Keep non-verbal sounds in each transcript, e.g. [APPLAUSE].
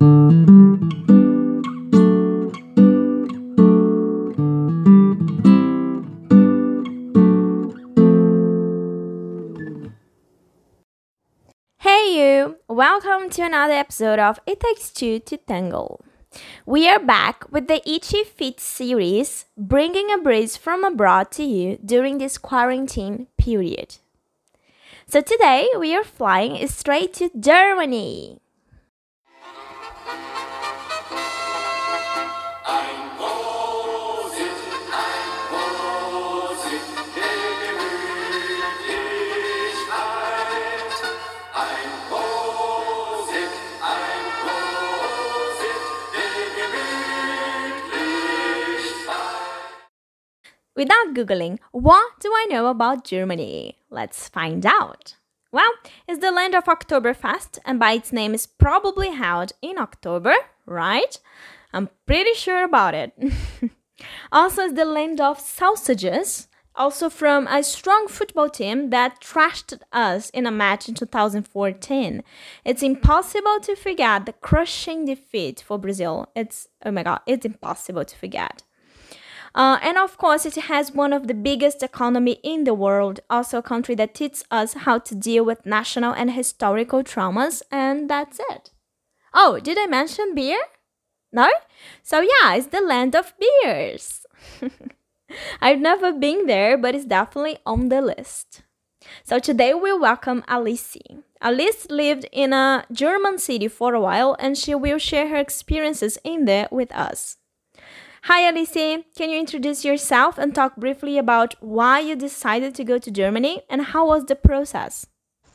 Hey you! Welcome to another episode of It Takes Two to Tangle. We are back with the Itchy Feet series, bringing a breeze from abroad to you during this quarantine period. So today we are flying straight to Germany. Without Googling, what do I know about Germany? Let's find out. Well, it's the land of Oktoberfest, and by its name is probably held in October, right? I'm pretty sure about it. [LAUGHS] also, it's the land of sausages, also from a strong football team that trashed us in a match in 2014. It's impossible to forget the crushing defeat for Brazil. It's, oh my god, it's impossible to forget. Uh, and of course, it has one of the biggest economy in the world, also a country that teaches us how to deal with national and historical traumas, and that's it. Oh, did I mention beer? No? So yeah, it's the land of beers. [LAUGHS] I've never been there, but it's definitely on the list. So today we welcome Alice. Alice lived in a German city for a while and she will share her experiences in there with us. Hi, Alice. Can you introduce yourself and talk briefly about why you decided to go to Germany and how was the process?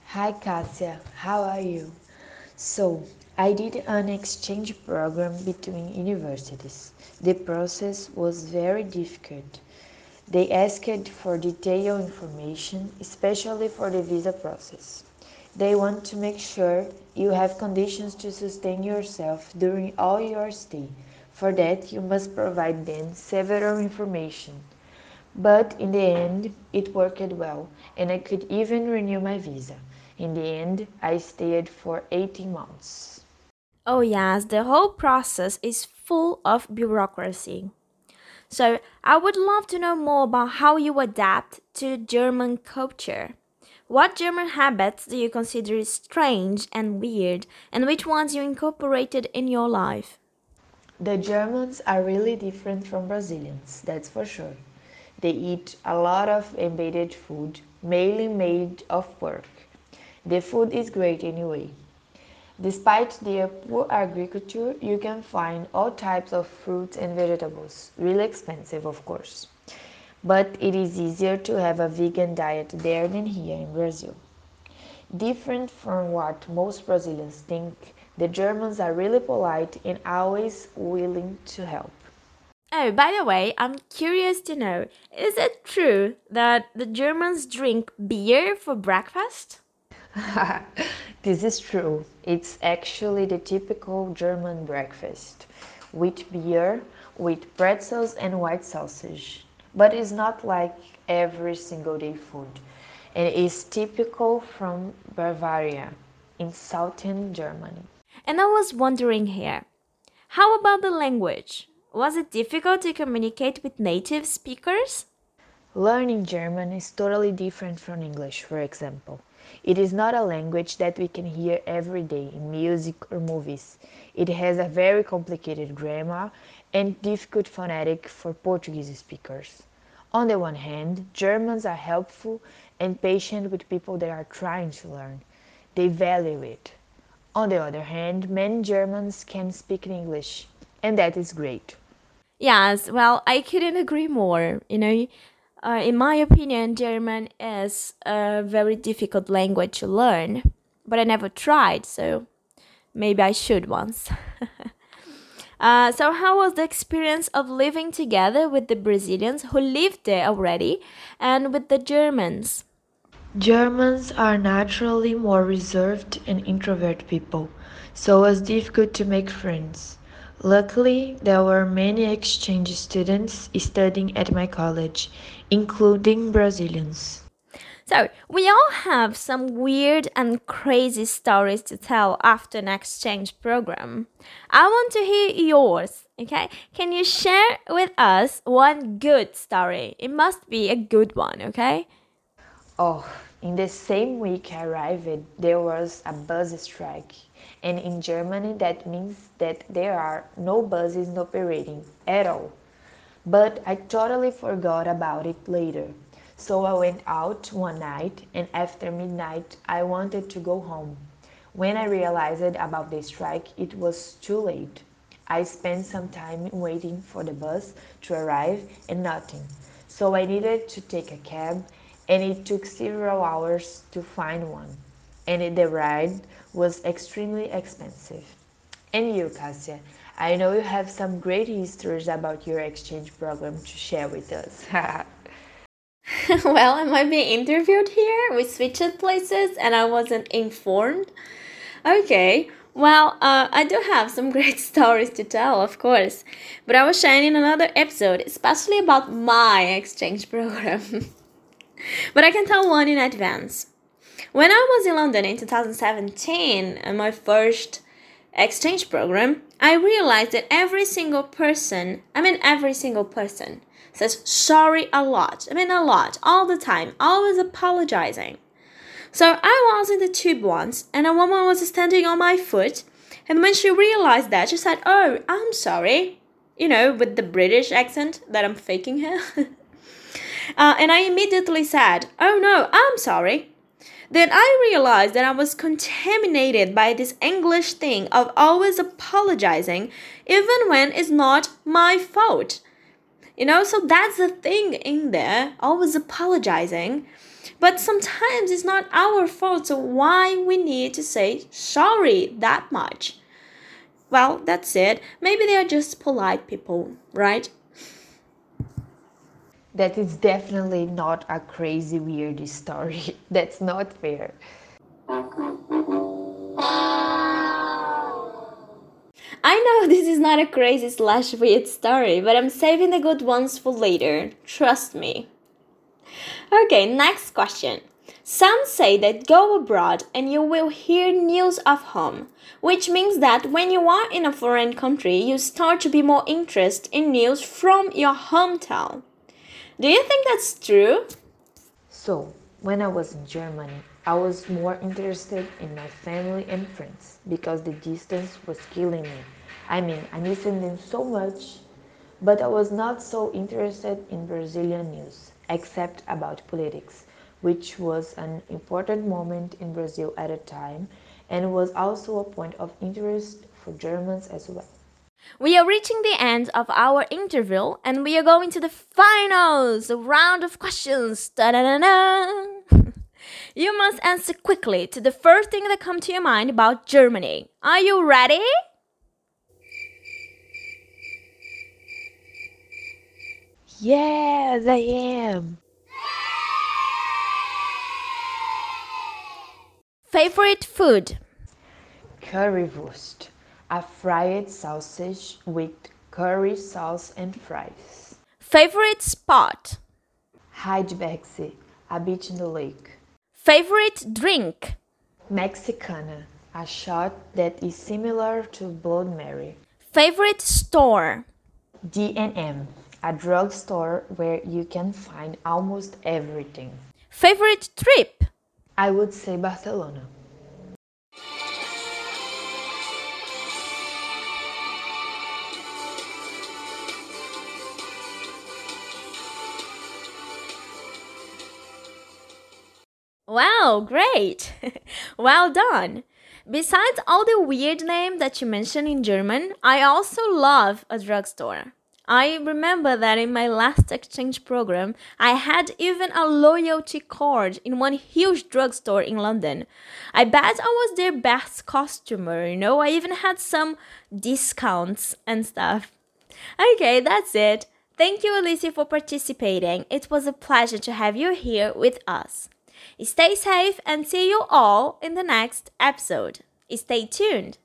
Hi, Cassia. How are you? So, I did an exchange program between universities. The process was very difficult. They asked for detailed information, especially for the visa process. They want to make sure you have conditions to sustain yourself during all your stay for that, you must provide them several information. But in the end, it worked well, and I could even renew my visa. In the end, I stayed for 18 months. Oh, yes, the whole process is full of bureaucracy. So, I would love to know more about how you adapt to German culture. What German habits do you consider strange and weird, and which ones you incorporated in your life? The Germans are really different from Brazilians, that's for sure. They eat a lot of embedded food, mainly made of pork. The food is great anyway. Despite their poor agriculture, you can find all types of fruits and vegetables, really expensive, of course. But it is easier to have a vegan diet there than here in Brazil. Different from what most Brazilians think, the Germans are really polite and always willing to help. Oh, by the way, I'm curious to know is it true that the Germans drink beer for breakfast? [LAUGHS] this is true. It's actually the typical German breakfast with beer, with pretzels and white sausage. But it's not like every single day food. And it is typical from Bavaria in southern Germany. And I was wondering here how about the language? Was it difficult to communicate with native speakers? Learning German is totally different from English, for example. It is not a language that we can hear every day in music or movies. It has a very complicated grammar and difficult phonetic for Portuguese speakers. On the one hand, Germans are helpful and patient with people that are trying to learn. They value it. On the other hand, many Germans can speak English, and that is great. Yes, well, I couldn't agree more. You know, uh, in my opinion, German is a very difficult language to learn, but I never tried, so maybe I should once. [LAUGHS] uh, so, how was the experience of living together with the Brazilians who lived there already and with the Germans? Germans are naturally more reserved and introvert people, so it was difficult to make friends. Luckily, there were many exchange students studying at my college, including Brazilians. So, we all have some weird and crazy stories to tell after an exchange program. I want to hear yours, okay? Can you share with us one good story? It must be a good one, okay? Oh, in the same week I arrived, there was a bus strike. And in Germany, that means that there are no buses operating at all. But I totally forgot about it later. So I went out one night, and after midnight, I wanted to go home. When I realized about the strike, it was too late. I spent some time waiting for the bus to arrive and nothing. So I needed to take a cab, and it took several hours to find one. And the ride was extremely expensive. And you, Cassia, I know you have some great histories about your exchange program to share with us. [LAUGHS] [LAUGHS] well, am I being interviewed here? We switched places and I wasn't informed. Okay, well, uh, I do have some [LAUGHS] great stories to tell, of course, but I will share in another episode, especially about my exchange program. But I can tell one in advance. When I was in London in 2017, uh, my first exchange program, I realized that every single person, I mean, every single person, says sorry a lot. I mean, a lot, all the time, always apologizing. So I was in the tube once, and a woman was standing on my foot, and when she realized that, she said, Oh, I'm sorry. You know, with the British accent that I'm faking here. [LAUGHS] uh, and I immediately said, Oh no, I'm sorry. Then I realized that I was contaminated by this English thing of always apologizing, even when it's not my fault. You know, so that's the thing in there, always apologizing. But sometimes it's not our fault, so why we need to say sorry that much? Well, that's it. Maybe they are just polite people, right? That is definitely not a crazy, weird story. [LAUGHS] That's not fair. I know this is not a crazy slash weird story, but I'm saving the good ones for later. Trust me. Okay, next question. Some say that go abroad and you will hear news of home, which means that when you are in a foreign country, you start to be more interested in news from your hometown. Do you think that's true? So, when I was in Germany, I was more interested in my family and friends because the distance was killing me. I mean, I missed them so much, but I was not so interested in Brazilian news, except about politics, which was an important moment in Brazil at the time and was also a point of interest for Germans as well. We are reaching the end of our interview and we are going to the finals, a round of questions. [LAUGHS] You must answer quickly to the first thing that comes to your mind about Germany. Are you ready? Yes, I am. Favorite food? Currywurst, a fried sausage with curry sauce and fries. Favorite spot? Heidbergsee, a beach in the lake. Favorite drink? Mexicana, a shot that is similar to Blood Mary. Favorite store? DM, a drugstore where you can find almost everything. Favorite trip? I would say Barcelona. Wow, great! [LAUGHS] well done! Besides all the weird name that you mentioned in German, I also love a drugstore. I remember that in my last exchange program, I had even a loyalty card in one huge drugstore in London. I bet I was their best customer, you know, I even had some discounts and stuff. Okay, that's it. Thank you, Alicia, for participating. It was a pleasure to have you here with us. Stay safe and see you all in the next episode. Stay tuned.